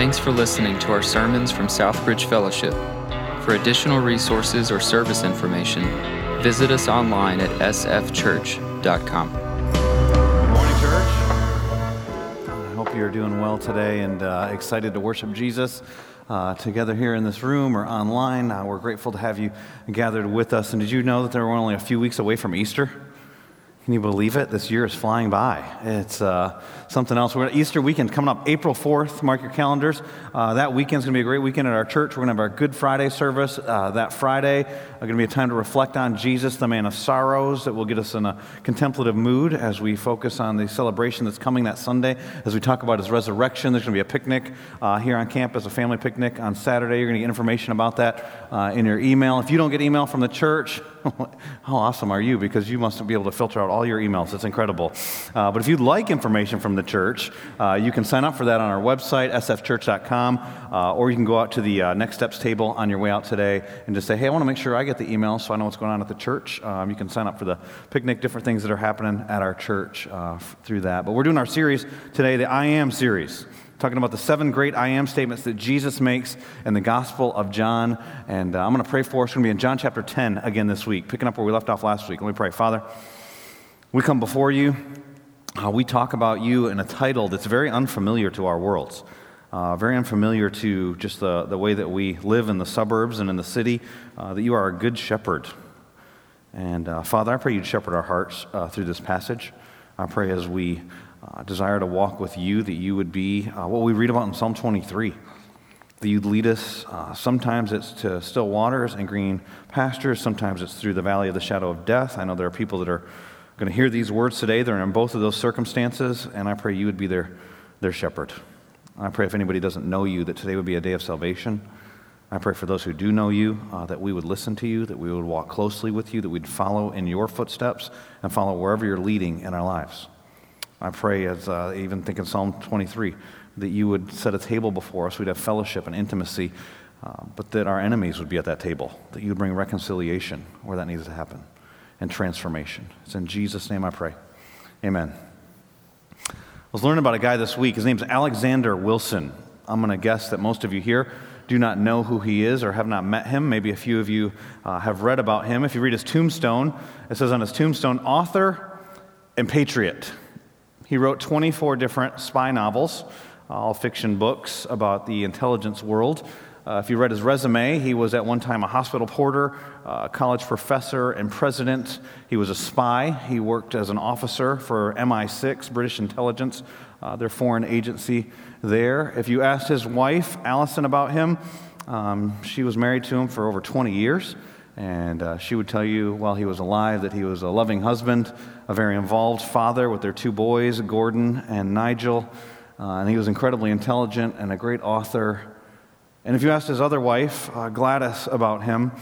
Thanks for listening to our sermons from Southbridge Fellowship. For additional resources or service information, visit us online at sfchurch.com. Good morning, church. I hope you're doing well today and uh, excited to worship Jesus uh, together here in this room or online. Uh, we're grateful to have you gathered with us. And did you know that we're only a few weeks away from Easter? Can you believe it? This year is flying by. It's uh, something else. We're at Easter weekend coming up April 4th. Mark your calendars. Uh, that weekend's going to be a great weekend at our church. We're going to have our Good Friday service uh, that Friday. Uh, going to be a time to reflect on Jesus, the man of sorrows, that will get us in a contemplative mood as we focus on the celebration that's coming that Sunday. As we talk about his resurrection, there's going to be a picnic uh, here on campus, a family picnic on Saturday. You're going to get information about that uh, in your email. If you don't get email from the church, how awesome are you? Because you must be able to filter out all your emails. It's incredible. Uh, but if you'd like information from the church, uh, you can sign up for that on our website, sfchurch.com, uh, or you can go out to the uh, Next Steps table on your way out today and just say, hey, I want to make sure I get the email so I know what's going on at the church. Um, you can sign up for the picnic, different things that are happening at our church uh, through that. But we're doing our series today, the I Am series talking about the seven great I am statements that Jesus makes in the Gospel of John. And uh, I'm going to pray for us. We're going to be in John chapter 10 again this week, picking up where we left off last week. Let me pray. Father, we come before you. Uh, we talk about you in a title that's very unfamiliar to our worlds, uh, very unfamiliar to just the, the way that we live in the suburbs and in the city, uh, that you are a good shepherd. And uh, Father, I pray you'd shepherd our hearts uh, through this passage. I pray as we uh, desire to walk with you, that you would be uh, what we read about in Psalm 23. That you'd lead us. Sometimes it's to still waters and green pastures. Sometimes it's through the valley of the shadow of death. I know there are people that are going to hear these words today. They're in both of those circumstances, and I pray you would be their, their shepherd. I pray if anybody doesn't know you, that today would be a day of salvation. I pray for those who do know you, uh, that we would listen to you, that we would walk closely with you, that we'd follow in your footsteps and follow wherever you're leading in our lives. I pray, as uh, even think in Psalm 23, that you would set a table before us. We'd have fellowship and intimacy, uh, but that our enemies would be at that table, that you would bring reconciliation where that needs to happen and transformation. It's in Jesus' name I pray. Amen. I was learning about a guy this week. His name's Alexander Wilson. I'm going to guess that most of you here do not know who he is or have not met him. Maybe a few of you uh, have read about him. If you read his tombstone, it says on his tombstone, author and patriot. He wrote 24 different spy novels, all fiction books about the intelligence world. Uh, if you read his resume, he was at one time a hospital porter, a college professor, and president. He was a spy. He worked as an officer for MI6, British intelligence, uh, their foreign agency there. If you asked his wife, Allison, about him, um, she was married to him for over 20 years. And uh, she would tell you while he was alive that he was a loving husband, a very involved father with their two boys, Gordon and Nigel. Uh, and he was incredibly intelligent and a great author. And if you asked his other wife, uh, Gladys, about him,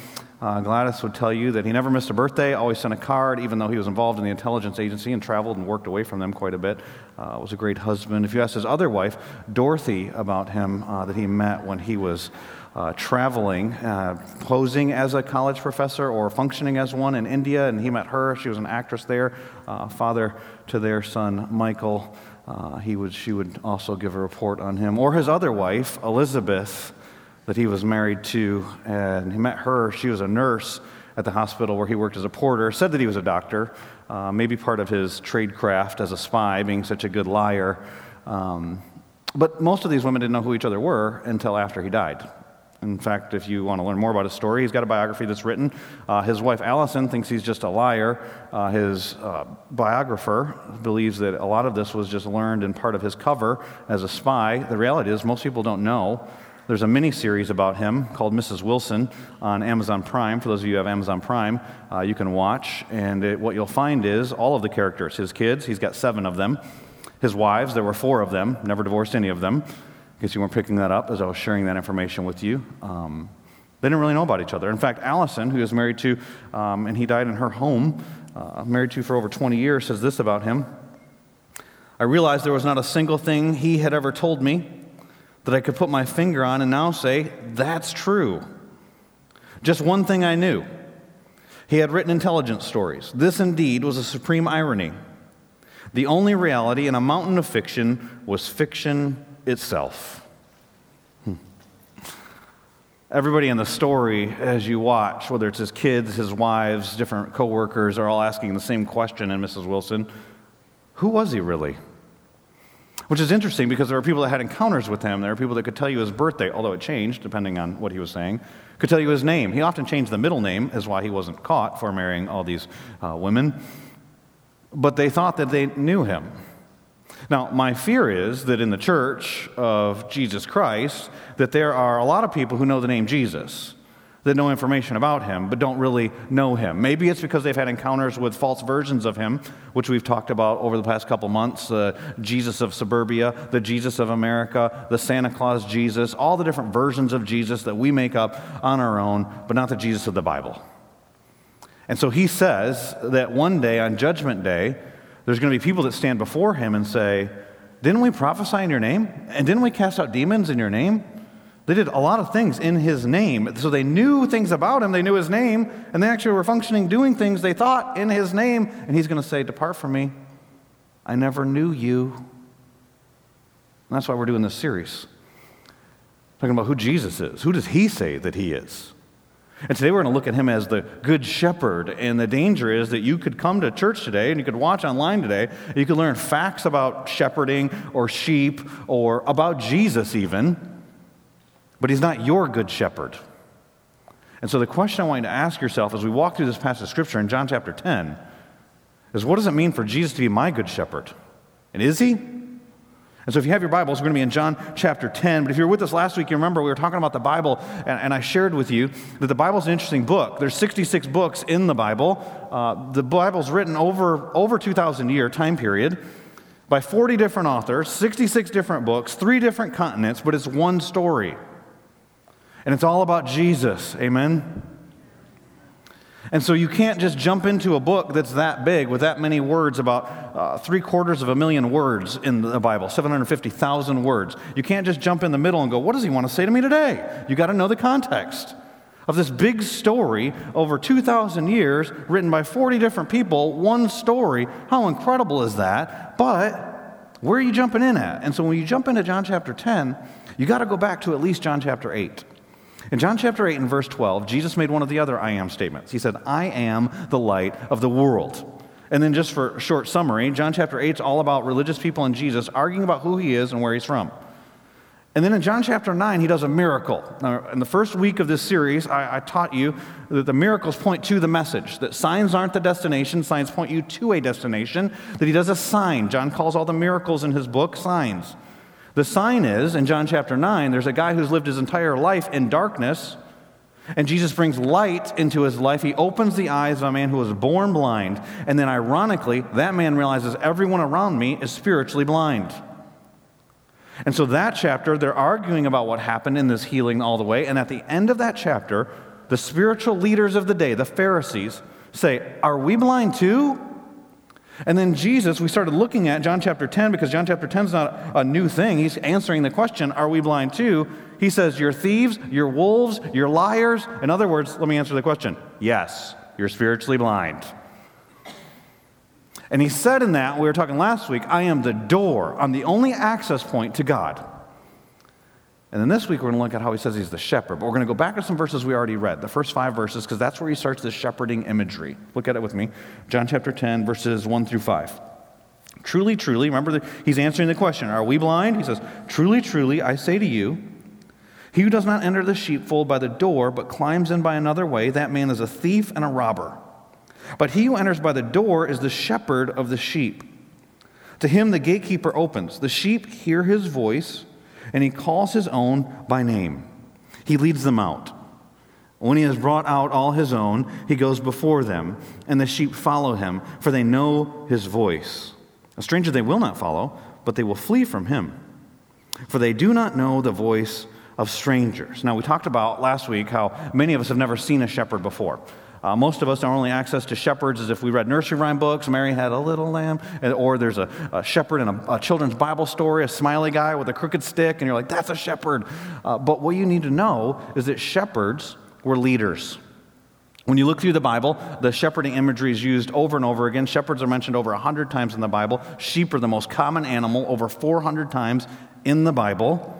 uh, Gladys would tell you that he never missed a birthday, always sent a card, even though he was involved in the intelligence agency and traveled and worked away from them quite a bit. Uh, was a great husband. If you asked his other wife, Dorothy, about him, uh, that he met when he was uh, traveling, uh, posing as a college professor or functioning as one in India, and he met her. She was an actress there, father to their son Michael. He would, she would also give a report on him. Or his other wife, Elizabeth, that he was married to, and he met her. She was a nurse at the hospital where he worked as a porter, said that he was a doctor, uh, maybe part of his trade craft as a spy, being such a good liar. Um, but most of these women didn't know who each other were until after he died. In fact, if you want to learn more about his story, he's got a biography that's written. Uh, his wife Allison thinks he's just a liar. Uh, his uh, biographer believes that a lot of this was just learned in part of his cover as a spy. The reality is, most people don't know. There's a mini series about him called Mrs. Wilson on Amazon Prime. For those of you who have Amazon Prime, uh, you can watch. And it, what you'll find is all of the characters his kids, he's got seven of them. His wives, there were four of them, never divorced any of them in case you weren't picking that up as I was sharing that information with you. Um, they didn't really know about each other. In fact, Allison, who is married to, um, and he died in her home, uh, married to for over 20 years, says this about him I realized there was not a single thing he had ever told me that I could put my finger on and now say, that's true. Just one thing I knew. He had written intelligence stories. This indeed was a supreme irony. The only reality in a mountain of fiction was fiction itself. Hmm. Everybody in the story, as you watch, whether it's his kids, his wives, different coworkers, are all asking the same question. And Mrs. Wilson, who was he really? Which is interesting because there are people that had encounters with him. There are people that could tell you his birthday, although it changed depending on what he was saying. Could tell you his name. He often changed the middle name, is why he wasn't caught for marrying all these uh, women. But they thought that they knew him. Now, my fear is that in the church of Jesus Christ, that there are a lot of people who know the name Jesus, that know information about him, but don't really know him. Maybe it's because they've had encounters with false versions of him, which we've talked about over the past couple months the Jesus of suburbia, the Jesus of America, the Santa Claus Jesus, all the different versions of Jesus that we make up on our own, but not the Jesus of the Bible. And so he says that one day on Judgment Day, there's going to be people that stand before him and say, Didn't we prophesy in your name? And didn't we cast out demons in your name? They did a lot of things in his name. So they knew things about him, they knew his name, and they actually were functioning, doing things they thought in his name. And he's going to say, Depart from me. I never knew you. And that's why we're doing this series. Talking about who Jesus is. Who does he say that he is? And today we're going to look at him as the good shepherd. And the danger is that you could come to church today and you could watch online today. you could learn facts about shepherding or sheep or about Jesus, even. But he's not your good shepherd. And so the question I want you to ask yourself as we walk through this passage of scripture in John chapter 10 is what does it mean for Jesus to be my good shepherd? And is he? And so if you have your Bibles, we're going to be in John chapter 10. But if you were with us last week, you remember we were talking about the Bible, and, and I shared with you that the Bible is an interesting book. There's 66 books in the Bible. Uh, the Bible's written over, over 2,000 year time period by 40 different authors, 66 different books, three different continents, but it's one story. And it's all about Jesus. Amen? And so you can't just jump into a book that's that big with that many words, about uh, three quarters of a million words in the Bible, 750,000 words. You can't just jump in the middle and go, What does he want to say to me today? You got to know the context of this big story over 2,000 years, written by 40 different people, one story. How incredible is that? But where are you jumping in at? And so when you jump into John chapter 10, you got to go back to at least John chapter 8. In John chapter 8 and verse 12, Jesus made one of the other I am statements. He said, I am the light of the world. And then, just for short summary, John chapter 8 is all about religious people and Jesus arguing about who he is and where he's from. And then in John chapter 9, he does a miracle. Now, in the first week of this series, I, I, taught you that the miracles point to the message, that signs aren't the destination, signs point you to a destination, that he does a sign. John calls all the miracles in his book signs. The sign is, in John chapter 9, there's a guy who's lived his entire life in darkness, and Jesus brings light into his life. He opens the eyes of a man who was born blind, and then ironically, that man realizes everyone around me is spiritually blind. And so, that chapter, they're arguing about what happened in this healing all the way, and at the end of that chapter, the spiritual leaders of the day, the Pharisees, say, Are we blind too? And then Jesus, we started looking at John chapter 10 because John chapter 10 is not a new thing. He's answering the question, Are we blind too? He says, You're thieves, you're wolves, you're liars. In other words, let me answer the question Yes, you're spiritually blind. And he said in that, we were talking last week, I am the door. I'm the only access point to God. And then this week, we're going to look at how he says he's the shepherd. But we're going to go back to some verses we already read, the first five verses, because that's where he starts the shepherding imagery. Look at it with me. John chapter 10, verses 1 through 5. Truly, truly, remember, he's answering the question Are we blind? He says, Truly, truly, I say to you, he who does not enter the sheepfold by the door, but climbs in by another way, that man is a thief and a robber. But he who enters by the door is the shepherd of the sheep. To him the gatekeeper opens. The sheep hear his voice and he calls his own by name. He leads them out. When he has brought out all his own, he goes before them, and the sheep follow him, for they know his voice. A stranger they will not follow, but they will flee from him, for they do not know the voice of strangers. Now, we talked about last week how many of us have never seen a shepherd before. Uh, most of us, our only access to shepherds is if we read nursery rhyme books, Mary had a little lamb, or there's a, a shepherd in a, a, children's Bible story, a smiley guy with a crooked stick, and you're like, that's a shepherd. Uh, but what you need to know is that shepherds were leaders. When you look through the Bible, the shepherding imagery is used over and over again. Shepherds are mentioned over 100 times in the Bible. Sheep are the most common animal, over 400 times in the Bible.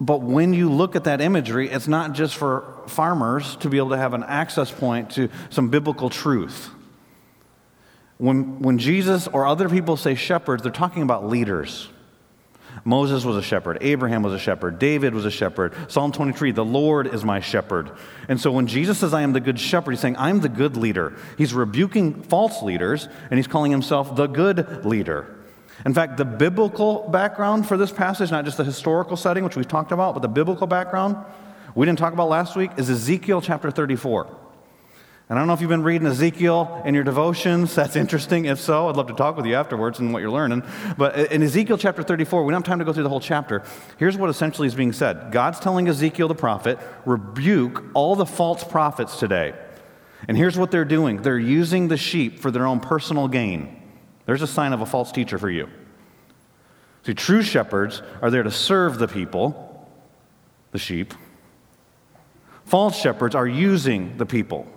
But when you look at that imagery, it's not just for farmers to be able to have an access point to some biblical truth. When, when Jesus or other people say shepherds, they're talking about leaders. Moses was a shepherd. Abraham was a shepherd. David was a shepherd. Psalm 23, the Lord is my shepherd. And so when Jesus says, I am the good shepherd, he's saying, I'm the good leader. He's rebuking false leaders, and he's calling himself the good leader. In fact, the biblical background for this passage, not just the historical setting, which we've talked about, but the biblical background we didn't talk about last week, is Ezekiel chapter 34. And I don't know if you've been reading Ezekiel in your devotions. That's interesting. If so, I'd love to talk with you afterwards and what you're learning. But in Ezekiel chapter 34, we don't have time to go through the whole chapter. Here's what essentially is being said God's telling Ezekiel the prophet, rebuke all the false prophets today. And here's what they're doing they're using the sheep for their own personal gain. There's a sign of a false teacher for you. See, true shepherds are there to serve the people, the sheep. False shepherds are using the people.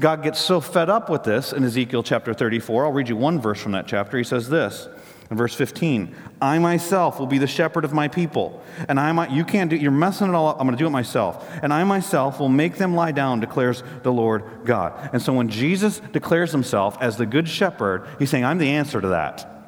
God gets so fed up with this in Ezekiel chapter 34. I'll read you one verse from that chapter. He says this in verse 15 I myself will be the shepherd of my people. And I might, you can't do you're messing it all up. I'm going to do it myself. And I myself will make them lie down, declares the Lord God. And so when Jesus declares himself as the good shepherd, he's saying, I'm the answer to that.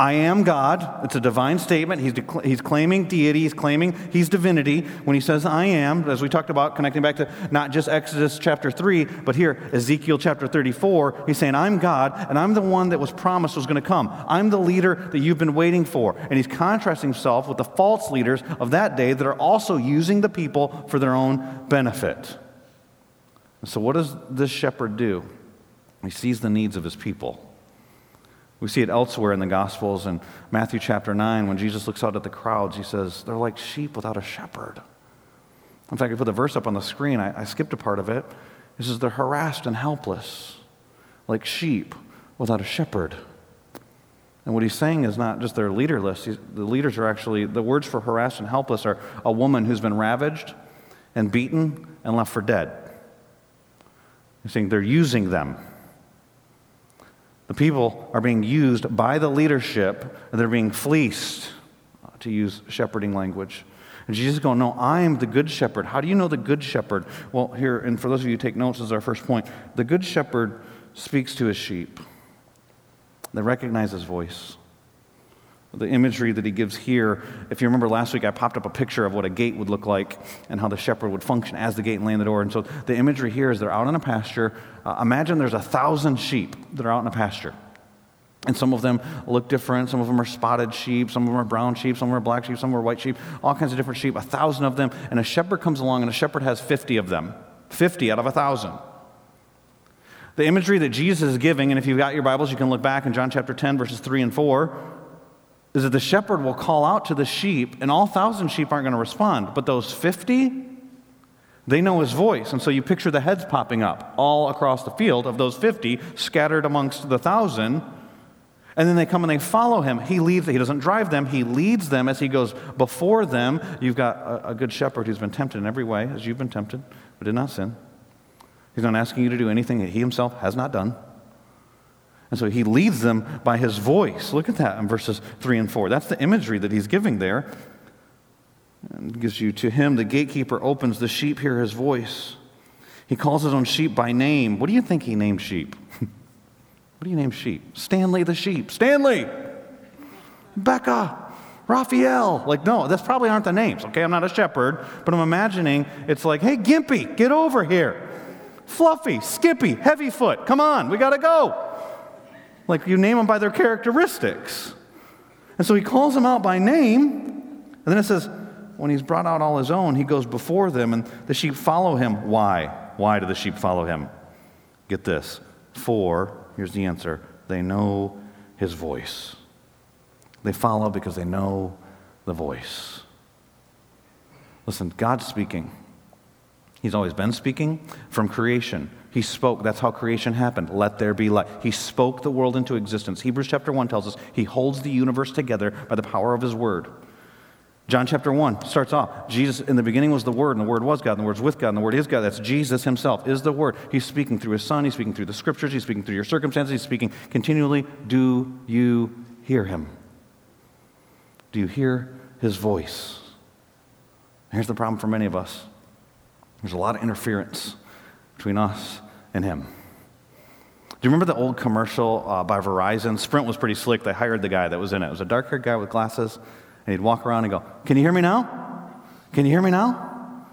I am God. It's a divine statement. He's, he's claiming deity. He's claiming he's divinity. When he says I am, as we talked about, connecting back to not just Exodus chapter 3, but here, Ezekiel chapter 34, he's saying, I'm God, and I'm the one that was promised was going to come. I'm the leader that you've been waiting for. And he's contrasting himself with the false leaders of that day that are also using the people for their own benefit. So, what does this shepherd do? He sees the needs of his people. We see it elsewhere in the Gospels in Matthew chapter 9 when Jesus looks out at the crowds. He says, They're like sheep without a shepherd. In fact, I put the verse up on the screen. I, I skipped a part of it. He says, They're harassed and helpless, like sheep without a shepherd. And what he's saying is not just they're leaderless. He's, the leaders are actually, the words for harassed and helpless are a woman who's been ravaged and beaten and left for dead. He's saying they're using them. The people are being used by the leadership, they're being fleeced, to use shepherding language. And Jesus is going, No, I am the good shepherd. How do you know the good shepherd? Well, here, and for those of you who take notes, is our first point. The good shepherd speaks to his sheep, they recognize his voice. The imagery that he gives here, if you remember last week, I popped up a picture of what a gate would look like and how the shepherd would function as the gate and in the door. And so the imagery here is they're out in a pasture. Uh, imagine there's a thousand sheep that are out in a pasture. And some of them look different. Some of them are spotted sheep. Some of them are brown sheep. Some are black sheep. Some are white sheep. All kinds of different sheep. A thousand of them. And a shepherd comes along, and a shepherd has 50 of them. 50 out of a thousand. The imagery that Jesus is giving, and if you've got your Bibles, you can look back in John chapter 10, verses 3 and 4 is that the shepherd will call out to the sheep, and all thousand sheep aren't going to respond. But those 50, they know his voice. And so you picture the heads popping up all across the field of those 50 scattered amongst the thousand. And then they come and they follow him. He leads, he doesn't drive them, he leads them as he goes before them. You've got a, a good shepherd who's been tempted in every way, as you've been tempted, but did not sin. He's not asking you to do anything that he himself has not done. And so he leads them by his voice. Look at that in verses 3 and 4. That's the imagery that he's giving there. And gives you to him, the gatekeeper opens, the sheep hear his voice. He calls his own sheep by name. What do you think he named sheep? what do you name sheep? Stanley the sheep. Stanley! Becca! Raphael. Like, no, that's probably aren't the names, okay? I'm not a shepherd, but I'm imagining it's like, hey, Gimpy, get over here. Fluffy, Skippy, Heavyfoot, come on, we gotta go. Like you name them by their characteristics. And so he calls them out by name. And then it says, when he's brought out all his own, he goes before them, and the sheep follow him. Why? Why do the sheep follow him? Get this. For, here's the answer they know his voice. They follow because they know the voice. Listen, God's speaking. He's always been speaking from creation. He spoke. That's how creation happened. Let there be light. He spoke the world into existence. Hebrews chapter 1 tells us he holds the universe together by the power of his word. John chapter 1 starts off Jesus, in the beginning was the Word, and the Word was God, and the Word's with God, and the Word is God. That's Jesus himself, is the Word. He's speaking through his Son, he's speaking through the Scriptures, he's speaking through your circumstances, he's speaking continually. Do you hear him? Do you hear his voice? Here's the problem for many of us there's a lot of interference between us and Him. Do you remember the old commercial uh, by Verizon? Sprint was pretty slick. They hired the guy that was in it. It was a dark haired guy with glasses, and he'd walk around and go, Can you hear me now? Can you hear me now?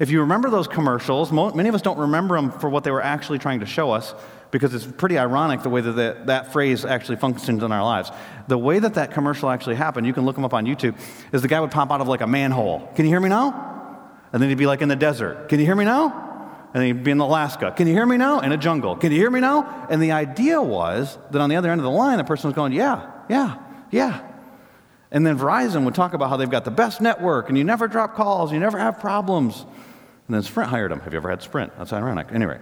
If you remember those commercials, many of us don't remember them for what they were actually trying to show us because it's pretty ironic the way that the, that phrase actually functions in our lives. The way that that commercial actually happened, you can look them up on YouTube, is the guy would pop out of like a manhole. Can you hear me now? And then he'd be like in the desert. Can you hear me now? And he'd be in Alaska. Can you hear me now? In a jungle. Can you hear me now? And the idea was that on the other end of the line, the person was going, Yeah, yeah, yeah. And then Verizon would talk about how they've got the best network and you never drop calls, you never have problems. And then Sprint hired him. Have you ever had Sprint? That's ironic. Anyway.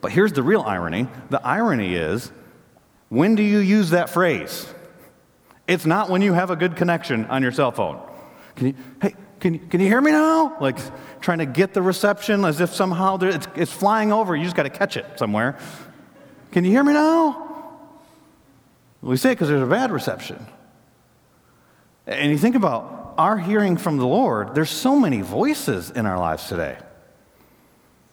But here's the real irony the irony is when do you use that phrase? It's not when you have a good connection on your cell phone. Can you, hey, can, can you hear me now? Like trying to get the reception as if somehow it's, it's flying over. You just got to catch it somewhere. Can you hear me now? We say it because there's a bad reception. And you think about our hearing from the Lord, there's so many voices in our lives today.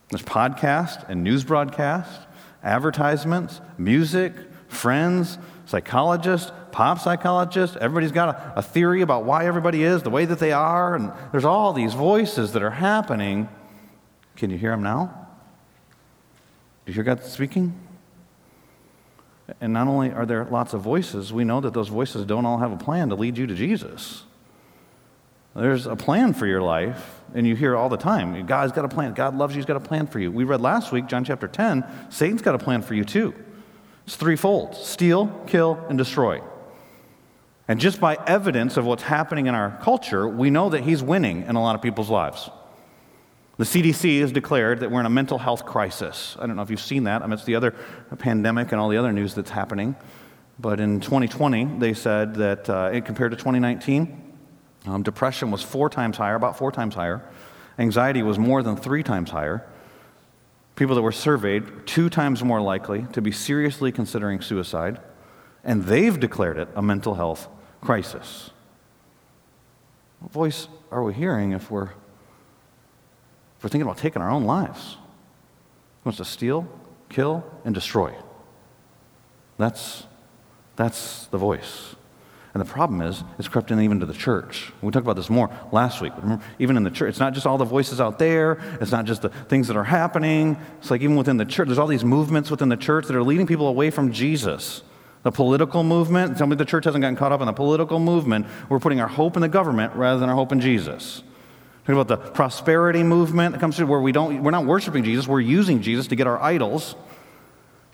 There's podcast and news broadcast, advertisements, music, friends, psychologists, pop psychologists. Everybody's got a, a, theory about why everybody is the way that they are, and there's all these voices that are happening. Can you hear them now? Do you hear God speaking? And not only are there lots of voices, we know that those voices don't all have a plan to lead you to Jesus. There's a plan for your life, and you hear all the time God's got a plan. God loves you, He's got a plan for you. We read last week, John chapter 10, Satan's got a plan for you too. It's threefold steal, kill, and destroy. And just by evidence of what's happening in our culture, we know that he's winning in a lot of people's lives. The CDC has declared that we're in a mental health crisis. I don't know if you've seen that amidst the other pandemic and all the other news that's happening. But in 2020, they said that uh, compared to 2019, um, depression was four times higher, about four times higher. Anxiety was more than three times higher. People that were surveyed, two times more likely to be seriously considering suicide. And they've declared it a mental health crisis. What voice are we hearing if we're, if we're thinking about taking our own lives? He wants to steal, kill, and destroy. That's, that's the voice. And the problem is, it's crept in even to the church. We talked about this more last week. Remember, even in the church, it's not just all the voices out there, it's not just the things that are happening. It's like even within the church, there's all these movements within the church that are leading people away from Jesus. The political movement, tell me the church hasn't gotten caught up in the political movement. We're putting our hope in the government rather than our hope in Jesus. Talking about the prosperity movement that comes through where we don't, we're not worshiping Jesus, we're using Jesus to get our idols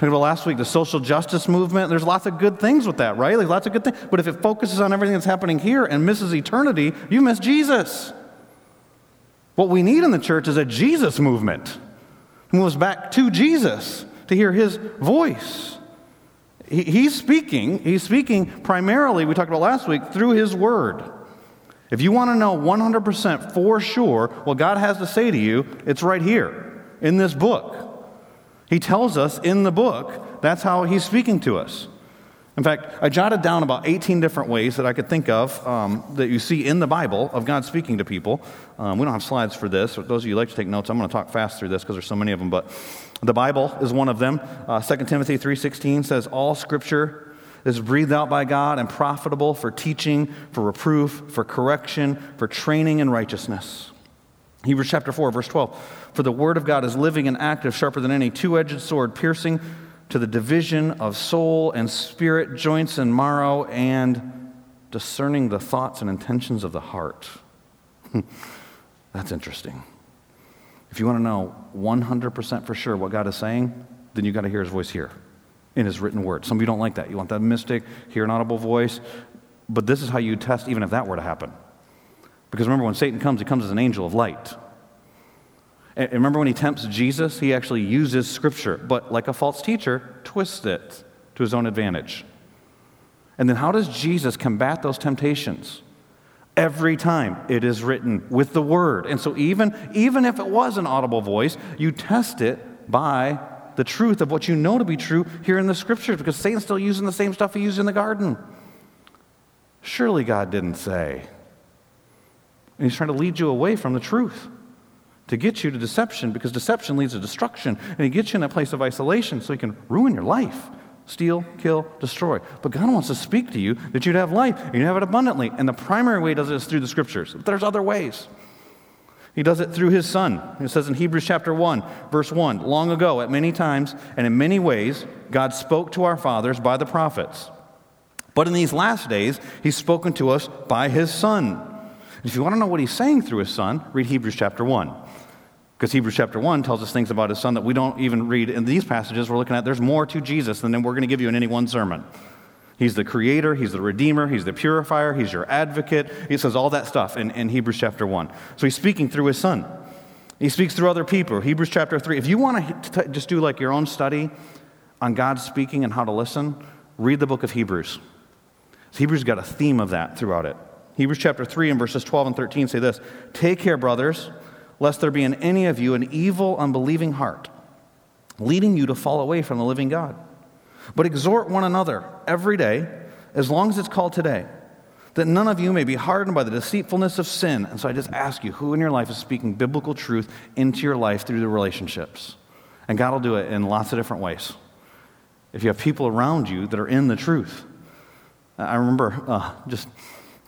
Talked about last week the social justice movement. There's lots of good things with that, right? Like lots of good things. But if it focuses on everything that's happening here and misses eternity, you miss Jesus. What we need in the church is a Jesus movement. It moves back to Jesus to hear his voice. He, he's speaking, he's speaking primarily, we talked about last week, through his word. If you want to know 100% for sure what God has to say to you, it's right here in this book. He tells us in the book that's how he's speaking to us. In fact, I jotted down about 18 different ways that I could think of um, that you see in the Bible of God speaking to people. Um, we don't have slides for this. For those of you who like to take notes, I'm going to talk fast through this because there's so many of them. But the Bible is one of them. Uh, 2 Timothy 3.16 says, All Scripture is breathed out by God and profitable for teaching, for reproof, for correction, for training in righteousness. Hebrews chapter 4, verse 12. For the word of God is living and active, sharper than any two edged sword, piercing to the division of soul and spirit, joints and marrow, and discerning the thoughts and intentions of the heart. That's interesting. If you want to know 100% for sure what God is saying, then you've got to hear his voice here in his written word. Some of you don't like that. You want that mystic, hear an audible voice. But this is how you test even if that were to happen. Because remember, when Satan comes, he comes as an angel of light. And remember when he tempts Jesus, he actually uses scripture, but like a false teacher, twists it to his own advantage. And then how does Jesus combat those temptations? Every time it is written with the word. And so even, even if it was an audible voice, you test it by the truth of what you know to be true here in the scriptures, because Satan's still using the same stuff he used in the garden. Surely God didn't say, And he's trying to lead you away from the truth to get you to deception because deception leads to destruction. And he gets you in that place of isolation so he can ruin your life steal, kill, destroy. But God wants to speak to you that you'd have life and you'd have it abundantly. And the primary way he does it is through the scriptures. But there's other ways. He does it through his son. It says in Hebrews chapter 1, verse 1 Long ago, at many times and in many ways, God spoke to our fathers by the prophets. But in these last days, he's spoken to us by his son. If you want to know what he's saying through his son, read Hebrews chapter 1. Because Hebrews chapter 1 tells us things about his son that we don't even read in these passages we're looking at. There's more to Jesus than we're going to give you in any one sermon. He's the creator, he's the redeemer, he's the purifier, he's your advocate. He says all that stuff in, in Hebrews chapter 1. So he's speaking through his son. He speaks through other people. Hebrews chapter 3. If you want to just do like your own study on God speaking and how to listen, read the book of Hebrews. Hebrews got a theme of that throughout it. Hebrews chapter 3 and verses 12 and 13 say this Take care, brothers lest there be in any of you an evil, unbelieving heart, leading you to fall away from the living God. But exhort one another every day, as long as it's called today, that none of you may be hardened by the deceitfulness of sin. And so I just ask you, who in your life is speaking biblical truth into your life through the relationships? And God will do it in lots of different ways. If you have people around you that are in the truth. I remember uh, just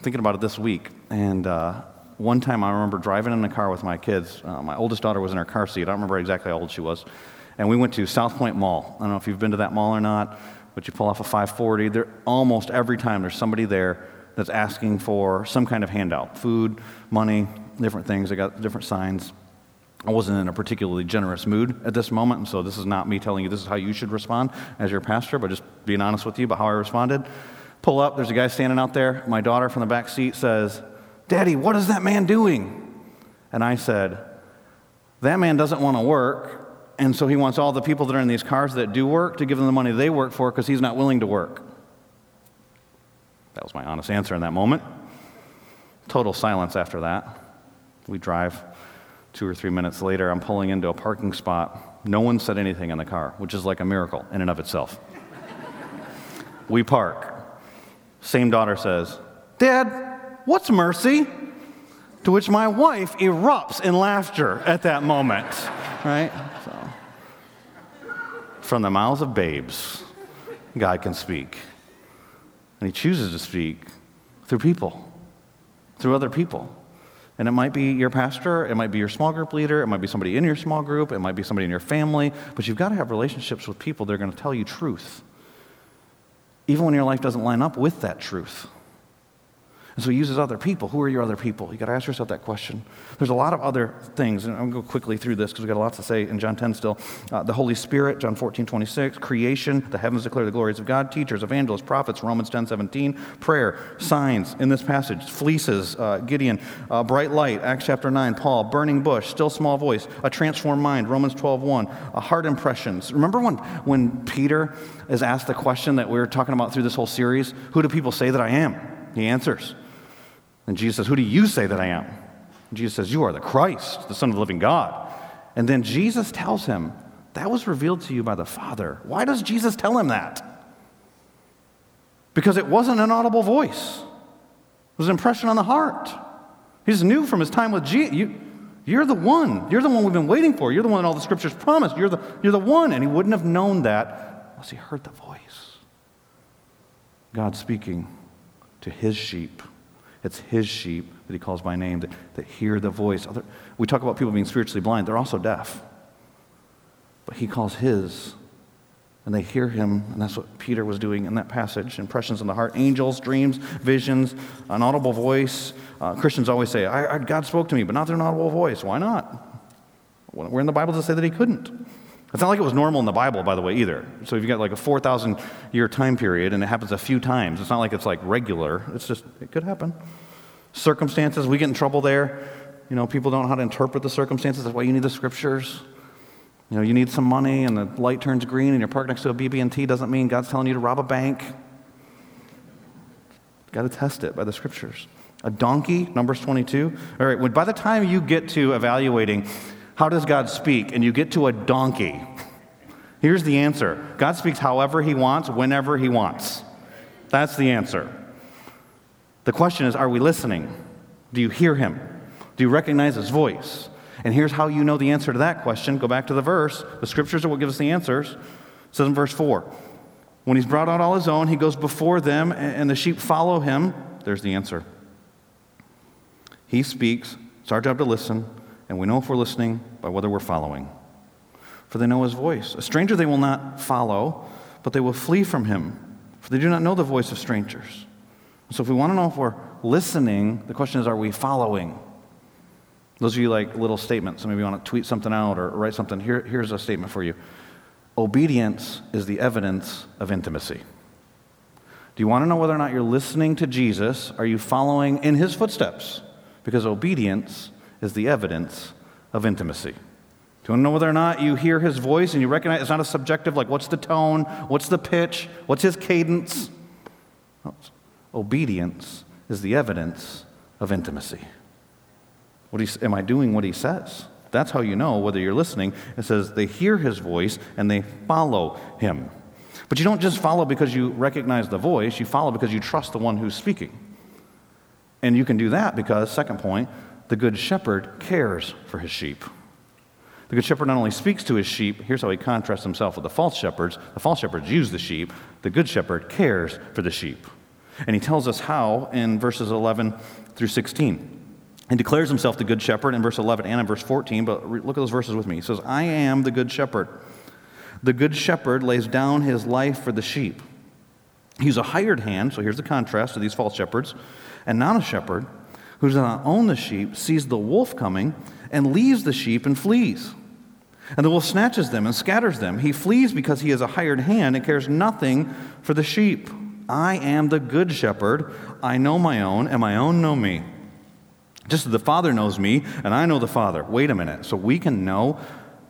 thinking about it this week, and uh, one time I remember driving in the car with my kids. Uh, my oldest daughter was in her car seat. I don't remember exactly how old she was. And we went to South Point Mall. I don't know if you've been to that mall or not, but you pull off a 540. There, almost every time there's somebody there that's asking for some kind of handout food, money, different things. They got different signs. I wasn't in a particularly generous mood at this moment, and so this is not me telling you this is how you should respond as your pastor, but just being honest with you about how I responded. Pull up, there's a guy standing out there. My daughter from the back seat says, Daddy, what is that man doing? And I said, That man doesn't want to work. And so he wants all the people that are in these cars that do work to give them the money they work for because he's not willing to work. That was my honest answer in that moment. Total silence after that. We drive. Two or three minutes later, I'm pulling into a parking spot. No one said anything in the car, which is like a miracle in and of itself. we park. Same daughter says, Dad, What's mercy? To which my wife erupts in laughter at that moment, right? So, from the mouths of babes, God can speak. And He chooses to speak through people, through other people. And it might be your pastor, it might be your small group leader, it might be somebody in your small group, it might be somebody in your family, but you've got to have relationships with people that are going to tell you truth, even when your life doesn't line up with that truth. And so he uses other people. Who are your other people? You got to ask yourself that question. There's a lot of other things, and I'm going to go quickly through this because we've got a lot to say in John 10 still. Uh, the Holy Spirit, John 14, 26, creation, the heavens declare the glories of God, teachers, evangelists, prophets, Romans 10, 17, prayer, signs in this passage, fleeces, uh, Gideon, uh, bright light, Acts chapter 9, Paul, burning bush, still small voice, a transformed mind, Romans 12, 1, a heart impressions. Remember when, when Peter is asked the question that we we're talking about through this whole series? Who do people say that I am? He answers. And Jesus says, Who do you say that I am? And Jesus says, You are the Christ, the Son of the living God. And then Jesus tells him, That was revealed to you by the Father. Why does Jesus tell him that? Because it wasn't an audible voice, it was an impression on the heart. He just knew from his time with Jesus. You, you're the one. You're the one we've been waiting for. You're the one all the scriptures promised. You're the, you're the one. And he wouldn't have known that unless he heard the voice. God speaking to his sheep. It's his sheep that he calls by name that, that hear the voice. Other, we talk about people being spiritually blind, they're also deaf. But he calls his, and they hear him, and that's what Peter was doing in that passage impressions in the heart, angels, dreams, visions, an audible voice. Uh, Christians always say, I, I, God spoke to me, but not through an audible voice. Why not? Where in the Bible does it say that he couldn't? It's not like it was normal in the Bible, by the way, either. So if you've got like a 4,000 year time period and it happens a few times, it's not like it's like regular. It's just, it could happen. Circumstances, we get in trouble there. You know, people don't know how to interpret the circumstances. That's why you need the scriptures. You know, you need some money and the light turns green and you're parked next to a BB&T doesn't mean God's telling you to rob a bank. Got to test it by the scriptures. A donkey, Numbers 22. All right, when, by the time you get to evaluating how does God speak? And you get to a donkey. Here's the answer God speaks however He wants, whenever He wants. That's the answer. The question is are we listening? Do you hear Him? Do you recognize his voice? And here's how you know the answer to that question. Go back to the verse. The scriptures are what give us the answers. It says in verse 4 When he's brought out all his own, he goes before them, and the sheep follow him. There's the answer. He speaks. It's our job to listen, and we know if we're listening by whether we're following. For they know his voice. A stranger they will not follow, but they will flee from him, for they do not know the voice of strangers. So if we want to know if we're listening, the question is, are we following? Those of you like little statements. So maybe you want to tweet something out or write something. Here, here's a statement for you Obedience is the evidence of intimacy. Do you want to know whether or not you're listening to Jesus? Are you following in his footsteps? Because obedience is the evidence of intimacy. Do you want to know whether or not you hear his voice and you recognize it's not a subjective, like what's the tone, what's the pitch, what's his cadence? Obedience is the evidence of intimacy. What he, am I doing what he says? That's how you know whether you're listening. It says they hear his voice and they follow him. But you don't just follow because you recognize the voice, you follow because you trust the one who's speaking. And you can do that because, second point, the good shepherd cares for his sheep. The good shepherd not only speaks to his sheep, here's how he contrasts himself with the false shepherds. The false shepherds use the sheep, the good shepherd cares for the sheep. And he tells us how in verses 11 through 16 and declares himself the good shepherd in verse 11 and in verse 14. But look at those verses with me. He says, I am the good shepherd. The good shepherd lays down his life for the sheep. He's a hired hand, so here's the contrast to these false shepherds, and not a shepherd who does not own the sheep, sees the wolf coming, and leaves the sheep and flees. And the wolf snatches them and scatters them. He flees because he is a hired hand and cares nothing for the sheep. I am the good shepherd. I know my own, and my own know me. Just as the Father knows me and I know the Father. Wait a minute. So we can know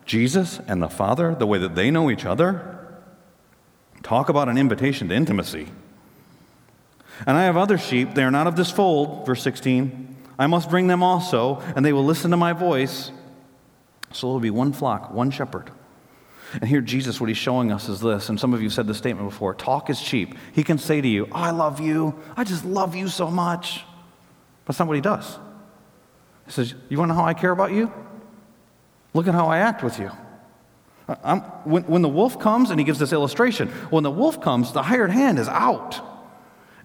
Jesus and the Father the way that they know each other? Talk about an invitation to intimacy. And I have other sheep. They are not of this fold. Verse 16. I must bring them also, and they will listen to my voice. So there will be one flock, one shepherd. And here, Jesus, what he's showing us is this, and some of you said this statement before talk is cheap. He can say to you, I love you. I just love you so much. That's not what he does. He says, You want to know how I care about you? Look at how I act with you. When, when the wolf comes, and he gives this illustration, when the wolf comes, the hired hand is out.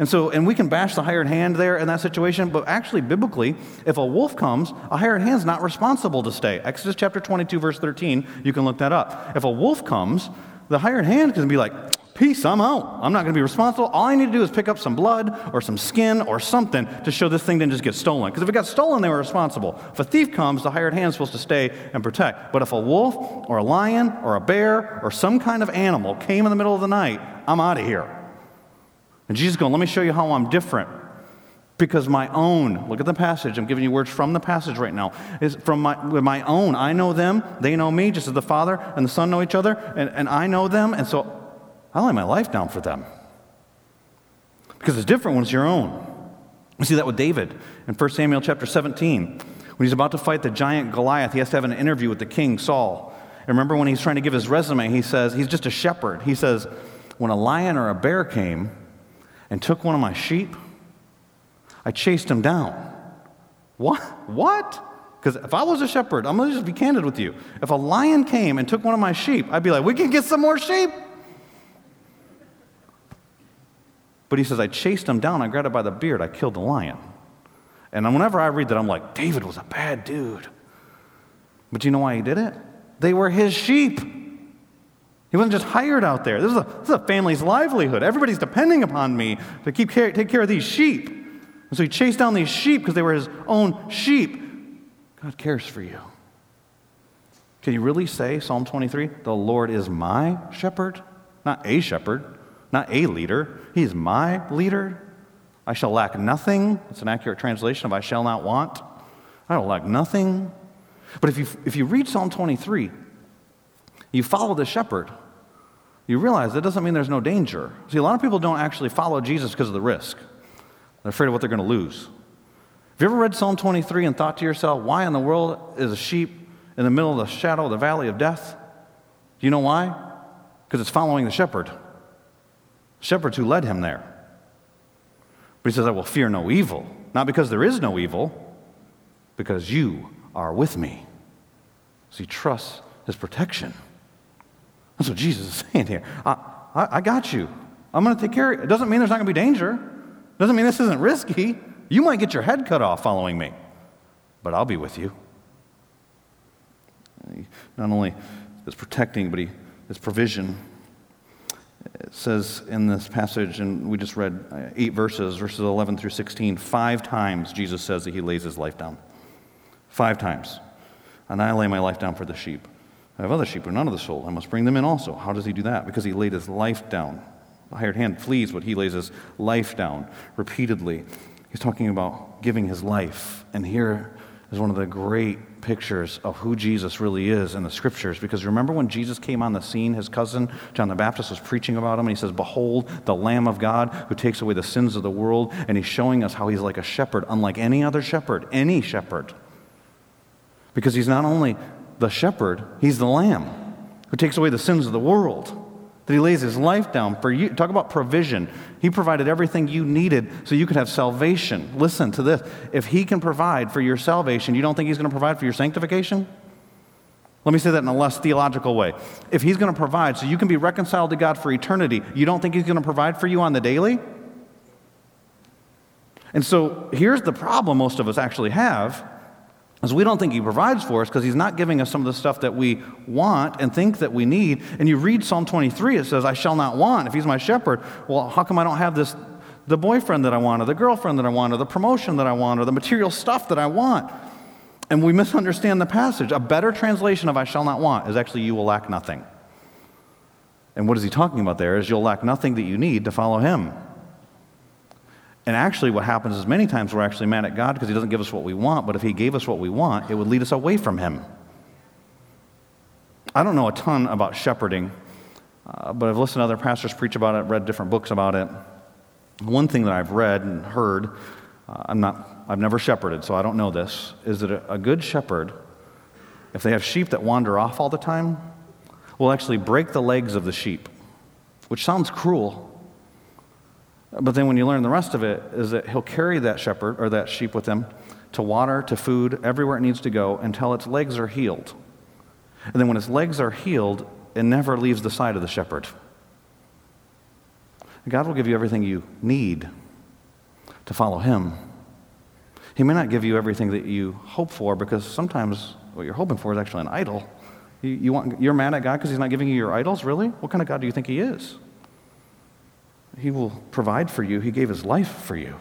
And so, and we can bash the hired hand there in that situation, but actually, biblically, if a wolf comes, a hired hand's not responsible to stay. Exodus chapter 22, verse 13, you can look that up. If a wolf comes, the hired hand can be like, Peace, I'm out. I'm not going to be responsible. All I need to do is pick up some blood or some skin or something to show this thing didn't just get stolen. Because if it got stolen, they were responsible. If a thief comes, the hired hand is supposed to stay and protect. But if a wolf or a lion or a bear or some kind of animal came in the middle of the night, I'm out of here. And Jesus going, let me show you how I'm different. Because my own, look at the passage, I'm giving you words from the passage right now, is from my, my own. I know them, they know me, just as the Father and the Son know each other, and, and I know them, and so I lay my life down for them. Because it's different when it's your own. We see that with David in 1 Samuel chapter 17. When he's about to fight the giant Goliath, he has to have an interview with the king, Saul. And remember when he's trying to give his resume, he says, he's just a shepherd. He says, When a lion or a bear came and took one of my sheep, I chased him down. What? What? Because if I was a shepherd, I'm going to just be candid with you. If a lion came and took one of my sheep, I'd be like, We can get some more sheep. But he says, I chased him down, I grabbed it by the beard, I killed the lion. And whenever I read that, I'm like, David was a bad dude. But you know why he did it? They were his sheep. He wasn't just hired out there. This is a, this is a family's livelihood. Everybody's depending upon me to keep care, take care of these sheep. And so he chased down these sheep because they were his own sheep. God cares for you. Can you really say, Psalm 23, the Lord is my shepherd? Not a shepherd, not a leader. He's my leader. I shall lack nothing. It's an accurate translation of I shall not want. I will lack nothing. But if you, if you read Psalm 23, you follow the shepherd, you realize that doesn't mean there's no danger. See, a lot of people don't actually follow Jesus because of the risk, they're afraid of what they're going to lose. Have you ever read Psalm 23 and thought to yourself, why in the world is a sheep in the middle of the shadow of the valley of death? Do you know why? Because it's following the shepherd shepherds who led him there. But he says, I will fear no evil, not because there is no evil, because you are with me. So he trusts his protection. That's what Jesus is saying here. I, I, I got you. I'm going to take care of it. It doesn't mean there's not going to be danger. It doesn't mean this isn't risky. You might get your head cut off following me, but I'll be with you. Not only is protecting, but he is provision. It says in this passage, and we just read uh, eight verses, verses 11 through 16, five times Jesus says that he lays his life down. Five times. And I lay my life down for the sheep. I have other sheep who are none of the soul. I must bring them in also. How does he do that? Because he laid his life down. The hired hand flees, but he lays his life down repeatedly. He's talking about giving his life. And here is one of the great pictures of who Jesus really is in the scriptures. Because remember when Jesus came on the scene, his cousin John the Baptist was preaching about him, and he says, Behold, the Lamb of God who takes away the sins of the world. And he's showing us how he's like a shepherd, unlike any other shepherd, any shepherd. Because he's not only the shepherd, he's the lamb who takes away the sins of the world. That he lays his life down for you. Talk about provision. He provided everything you needed so you could have salvation. Listen to this. If he can provide for your salvation, you don't think he's going to provide for your sanctification? Let me say that in a less theological way. If he's going to provide so you can be reconciled to God for eternity, you don't think he's going to provide for you on the daily? And so here's the problem most of us actually have is we don't think he provides for us because he's not giving us some of the stuff that we want and think that we need. And you read Psalm 23, it says, I shall not want. If he's my shepherd, well, how come I don't have this, the boyfriend that I want, or the girlfriend that I want, or the promotion that I want, or the material stuff that I want? And we misunderstand the passage. A better translation of I shall not want is actually you will lack nothing. And what is he talking about there is you'll lack nothing that you need to follow him. And actually, what happens is many times we're actually mad at God because He doesn't give us what we want, but if He gave us what we want, it would lead us away from Him. I don't know a ton about shepherding, uh, but I've listened to other pastors preach about it, read different books about it. One thing that I've read and heard, uh, I'm not, I've never shepherded, so I don't know this, is that a, a good shepherd, if they have sheep that wander off all the time, will actually break the legs of the sheep, which sounds cruel. But then when you learn the rest of it, is that he'll carry that shepherd or that sheep with him to water, to food, everywhere it needs to go until its legs are healed. And then when its legs are healed, it never leaves the side of the shepherd. God will give you everything you need to follow him. He may not give you everything that you hope for because sometimes what you're hoping for is actually an idol. You, you want, you're mad at God because he's not giving you your idols? Really? What kind of God do you think he is? He will provide for you. He gave his life for you.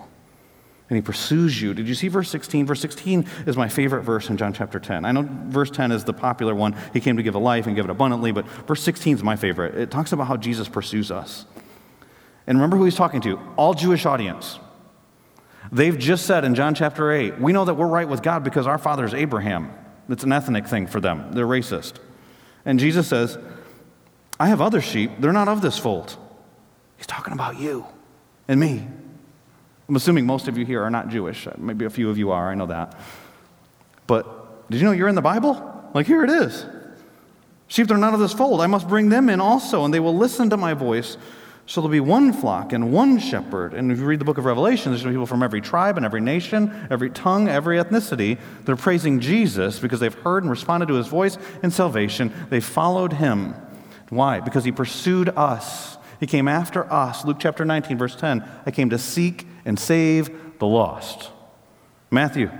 And he pursues you. Did you see verse 16? Verse 16 is my favorite verse in John chapter 10. I know verse 10 is the popular one. He came to give a life and give it abundantly, but verse 16 is my favorite. It talks about how Jesus pursues us. And remember who he's talking to all Jewish audience. They've just said in John chapter 8, we know that we're right with God because our father is Abraham. It's an ethnic thing for them, they're racist. And Jesus says, I have other sheep, they're not of this fold. He's talking about you and me. I'm assuming most of you here are not Jewish. Uh, maybe a few of you are, I know that. But did you know you're in the Bible? Like, here it is. Sheep are not of this fold, I must bring them in also, and they will listen to my voice. So there'll be one flock and one shepherd. And if you read the book of Revelation, there's people from every tribe and every nation, every tongue, every ethnicity. They're praising Jesus because they've heard and responded to his voice in salvation. They followed him. Why? Because he pursued us. He came after us. Luke chapter 19, verse 10. I came to seek and save the lost. Matthew,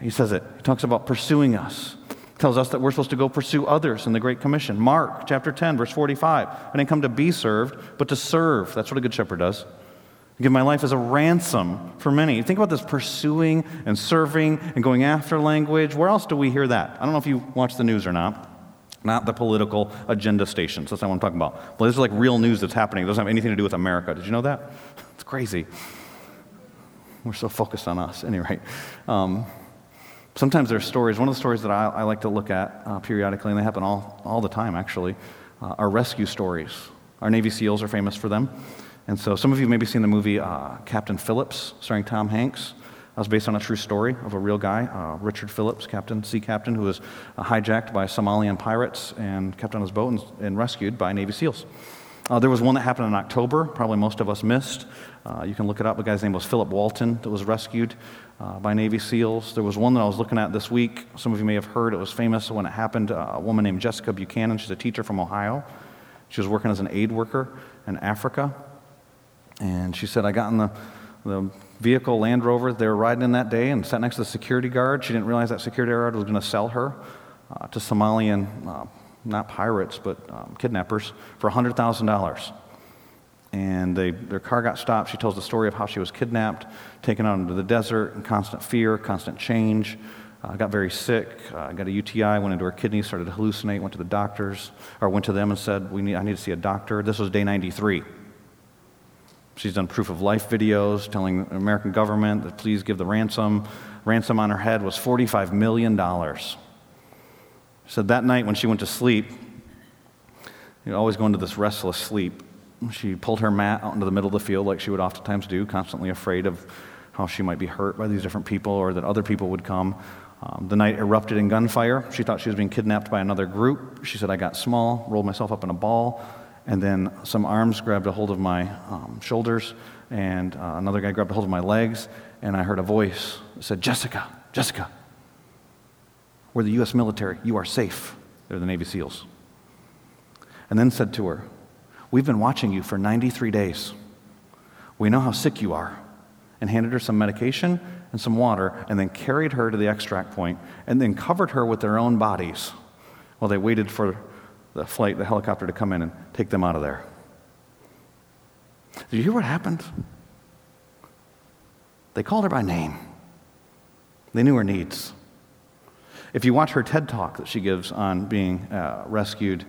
he says it. He talks about pursuing us. Tells us that we're supposed to go pursue others in the Great Commission. Mark chapter 10, verse 45. I didn't come to be served, but to serve. That's what a good shepherd does. I give my life as a ransom for many. Think about this pursuing and serving and going after language. Where else do we hear that? I don't know if you watch the news or not not the political agenda stations. That's not what I'm talking about. Well, this is like real news that's happening. It doesn't have anything to do with America. Did you know that? It's crazy. We're so focused on us. Anyway, um, sometimes there are stories. One of the stories that I, I like to look at uh, periodically, and they happen all, all the time actually, uh, are rescue stories. Our Navy SEALs are famous for them. And so some of you maybe seen the movie uh, Captain Phillips, starring Tom Hanks. That was based on a true story of a real guy, uh, Richard Phillips, captain, sea captain, who was uh, hijacked by Somalian pirates and kept on his boat and, and, rescued by Navy SEALs. Uh, there was one that happened in October, probably most of us missed. Uh, you can look it up. The guy's name was Philip Walton that was rescued uh, by Navy SEALs. There was one that I was looking at this week. Some of you may have heard. It was famous when it happened. Uh, a woman named Jessica Buchanan. She's a teacher from Ohio. She was working as an aid worker in Africa. And she said, I got in the, the vehicle, Land Rover, they were riding in that day and sat next to the security guard. She didn't realize that security guard was going to sell her uh, to Somalian, uh, not pirates, but um, kidnappers, for $100,000 and they, their car got stopped. She tells the story of how she was kidnapped, taken out into the desert in constant fear, constant change. Uh, got very sick, uh, got a UTI, went into her kidneys, started to hallucinate, went to the doctors, or went to them and said, we need, I need to see a doctor. This was day 93. She's done proof of life videos telling the American government that please give the ransom. Ransom on her head was $45 million. She said that night when she went to sleep, you always go into this restless sleep. She pulled her mat out into the middle of the field like she would oftentimes do, constantly afraid of how she might be hurt by these different people or that other people would come. Um, the night erupted in gunfire. She thought she was being kidnapped by another group. She said, I got small, rolled myself up in a ball, and then some arms grabbed a hold of my um, shoulders, and uh, another guy grabbed a hold of my legs, and I heard a voice that said, Jessica, Jessica, we're the U.S. military. You are safe. They're the Navy SEALs. And then said to her, We've been watching you for 93 days. We know how sick you are. And handed her some medication and some water, and then carried her to the extract point, and then covered her with their own bodies while they waited for the flight, the helicopter to come in and take them out of there. Did you hear what happened? They called her by name. They knew her needs. If you watch her TED talk that she gives on being uh, rescued,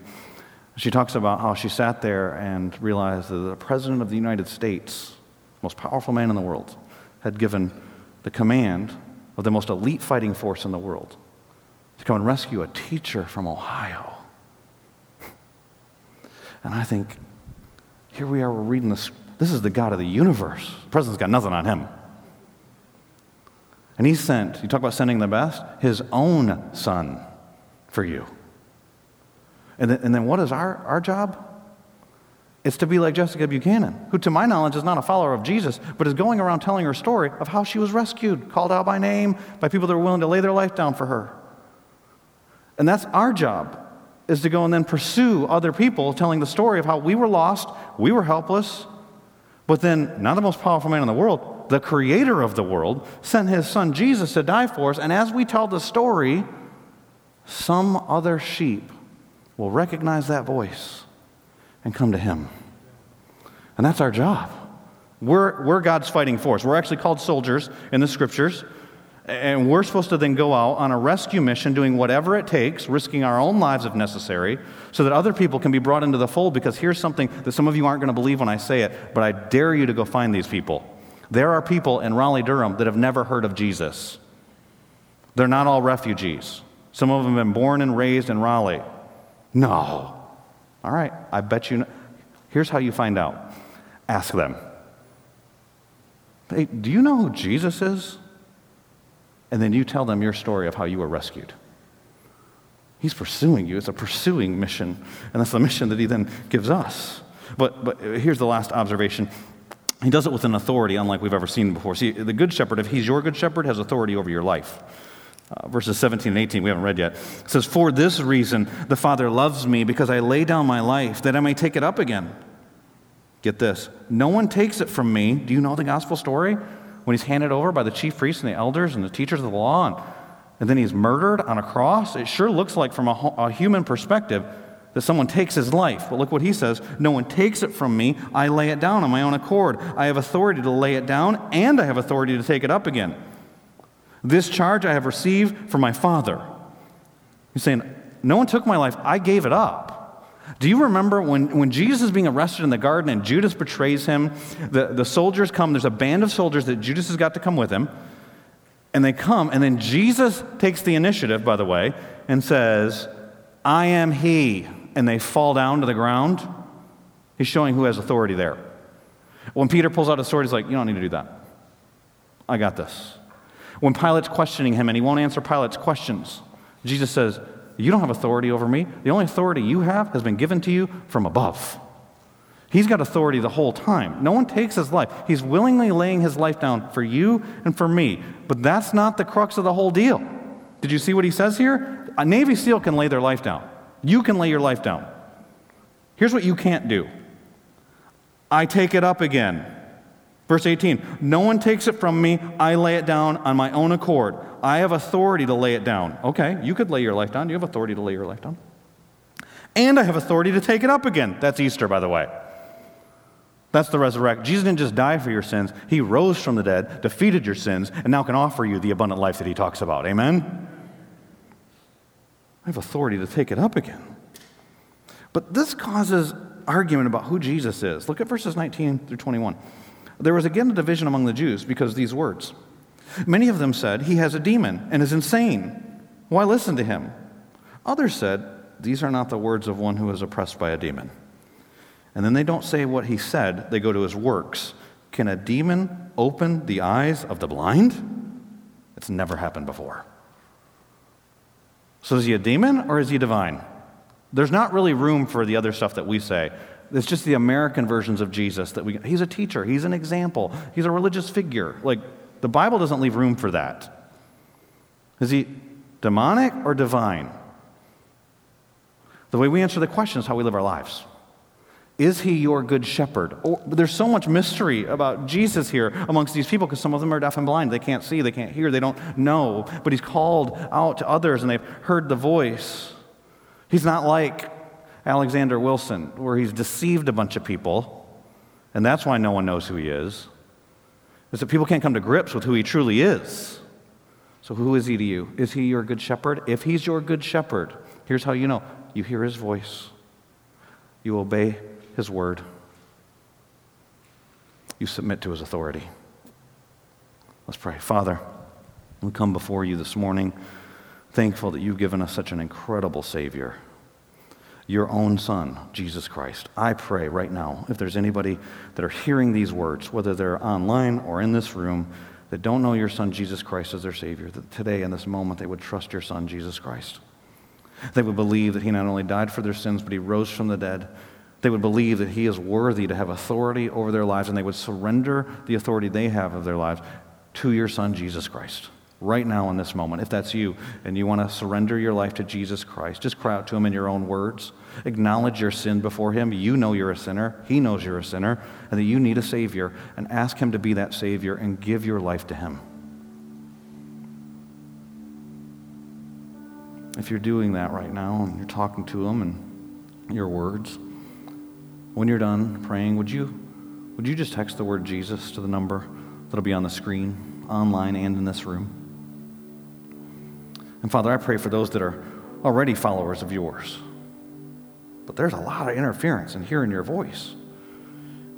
she talks about how she sat there and realized that the President of the United States, most powerful man in the world, had given the command of the most elite fighting force in the world to come and rescue a teacher from Ohio. And I think, here we are, we're reading this. This is the God of the universe. The president's got nothing on him. And he sent, you talk about sending the best, his own son for you. And then, and then what is our, our job? It's to be like Jessica Buchanan, who, to my knowledge, is not a follower of Jesus, but is going around telling her story of how she was rescued, called out by name, by people that were willing to lay their life down for her. And that's our job, is to go and then pursue other people telling the story of how we were lost, we were helpless, but then, not the most powerful man in the world, the creator of the world, sent his son Jesus to die for us. And as we tell the story, some other sheep will recognize that voice and come to Him. And that's our job. We're, we're God's fighting force. We're actually called soldiers in the scriptures. And we're supposed to then go out on a rescue mission, doing whatever it takes, risking our own lives if necessary, so that other people can be brought into the fold. Because here's something that some of you aren't going to believe when I say it, but I dare you to go find these people. There are people in Raleigh, Durham that have never heard of Jesus. They're not all refugees. Some of them have been born and raised in Raleigh. No. All right, I bet you. Know. Here's how you find out ask them. Hey, do you know who Jesus is? And then you tell them your story of how you were rescued. He's pursuing you. It's a pursuing mission, and that's the mission that he then gives us. But, but here's the last observation. He does it with an authority unlike we've ever seen before. See, the good shepherd, if he's your good shepherd, has authority over your life. Uh, verses 17 and 18, we haven't read yet. It says, For this reason the Father loves me, because I lay down my life that I may take it up again. Get this. No one takes it from me. Do you know the gospel story? When he's handed over by the chief priests and the elders and the teachers of the law, and, and then he's murdered on a cross. It sure looks like, from a, a human perspective, that someone takes his life. But look what he says No one takes it from me. I lay it down on my own accord. I have authority to lay it down, and I have authority to take it up again. This charge I have received from my Father. He's saying, No one took my life, I gave it up. Do you remember when, when Jesus is being arrested in the garden and Judas betrays him? The, the soldiers come, there's a band of soldiers that Judas has got to come with him. And they come, and then Jesus takes the initiative, by the way, and says, I am he. And they fall down to the ground. He's showing who has authority there. When Peter pulls out his sword, he's like, You don't need to do that. I got this. When Pilate's questioning him and he won't answer Pilate's questions, Jesus says, You don't have authority over me. The only authority you have has been given to you from above. He's got authority the whole time. No one takes his life. He's willingly laying his life down for you and for me. But that's not the crux of the whole deal. Did you see what he says here? A Navy SEAL can lay their life down. You can lay your life down. Here's what you can't do I take it up again. Verse 18 No one takes it from me. I lay it down on my own accord. I have authority to lay it down. Okay, you could lay your life down. You have authority to lay your life down. And I have authority to take it up again. That's Easter, by the way. That's the resurrection. Jesus didn't just die for your sins, He rose from the dead, defeated your sins, and now can offer you the abundant life that He talks about. Amen? I have authority to take it up again. But this causes argument about who Jesus is. Look at verses 19 through 21. There was again a division among the Jews because of these words. Many of them said, He has a demon and is insane. Why listen to him? Others said, These are not the words of one who is oppressed by a demon. And then they don't say what he said, they go to his works. Can a demon open the eyes of the blind? It's never happened before. So is he a demon or is he divine? There's not really room for the other stuff that we say. It's just the American versions of Jesus that we he's a teacher, he's an example, he's a religious figure. Like the Bible doesn't leave room for that. Is he demonic or divine? The way we answer the question is how we live our lives. Is he your good shepherd? Oh, there's so much mystery about Jesus here amongst these people because some of them are deaf and blind. They can't see, they can't hear, they don't know. But he's called out to others and they've heard the voice. He's not like Alexander Wilson, where he's deceived a bunch of people, and that's why no one knows who he is. Is that people can't come to grips with who he truly is. So, who is he to you? Is he your good shepherd? If he's your good shepherd, here's how you know you hear his voice, you obey his word. You submit to his authority. Let's pray. Father, we come before you this morning thankful that you've given us such an incredible Savior, your own Son, Jesus Christ. I pray right now, if there's anybody that are hearing these words, whether they're online or in this room, that don't know your Son, Jesus Christ, as their Savior, that today, in this moment, they would trust your Son, Jesus Christ. They would believe that He not only died for their sins, but He rose from the dead they would believe that He is worthy to have authority over their lives, and they would surrender the authority they have of their lives to your Son, Jesus Christ. Right now, in this moment, if that's you and you want to surrender your life to Jesus Christ, just cry out to Him in your own words. Acknowledge your sin before Him. You know you're a sinner. He knows you're a sinner, and that you need a Savior, and ask Him to be that Savior and give your life to Him. If you're doing that right now and you're talking to Him and your words, when you're done praying, would you, would you just text the word Jesus to the number that'll be on the screen, online, and in this room? And Father, I pray for those that are already followers of yours. But there's a lot of interference in hearing your voice.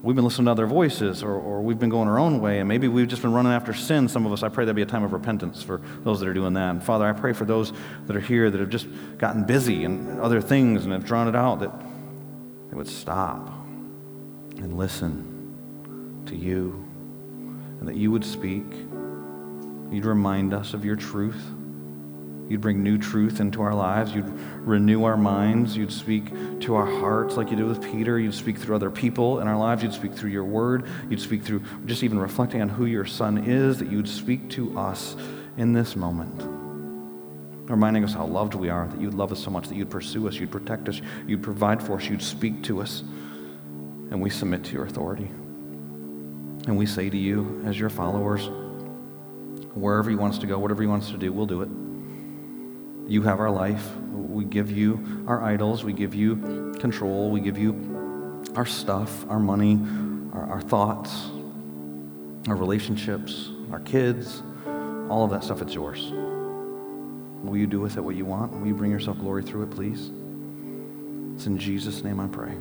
We've been listening to other voices, or, or we've been going our own way, and maybe we've just been running after sin. Some of us, I pray that be a time of repentance for those that are doing that. And Father, I pray for those that are here that have just gotten busy and other things and have drawn it out, that they would stop and listen to you, and that you would speak. You'd remind us of your truth. You'd bring new truth into our lives. You'd renew our minds. You'd speak to our hearts like you did with Peter. You'd speak through other people in our lives. You'd speak through your word. You'd speak through just even reflecting on who your son is, that you'd speak to us in this moment reminding us how loved we are, that you'd love us so much, that you'd pursue us, you'd protect us, you'd provide for us, you'd speak to us. And we submit to your authority. And we say to you, as your followers, wherever he wants to go, whatever he wants to do, we'll do it. You have our life. We give you our idols. We give you control. We give you our stuff, our money, our, our thoughts, our relationships, our kids, all of that stuff, it's yours. Will you do with it what you want? Will you bring yourself glory through it, please? It's in Jesus' name I pray.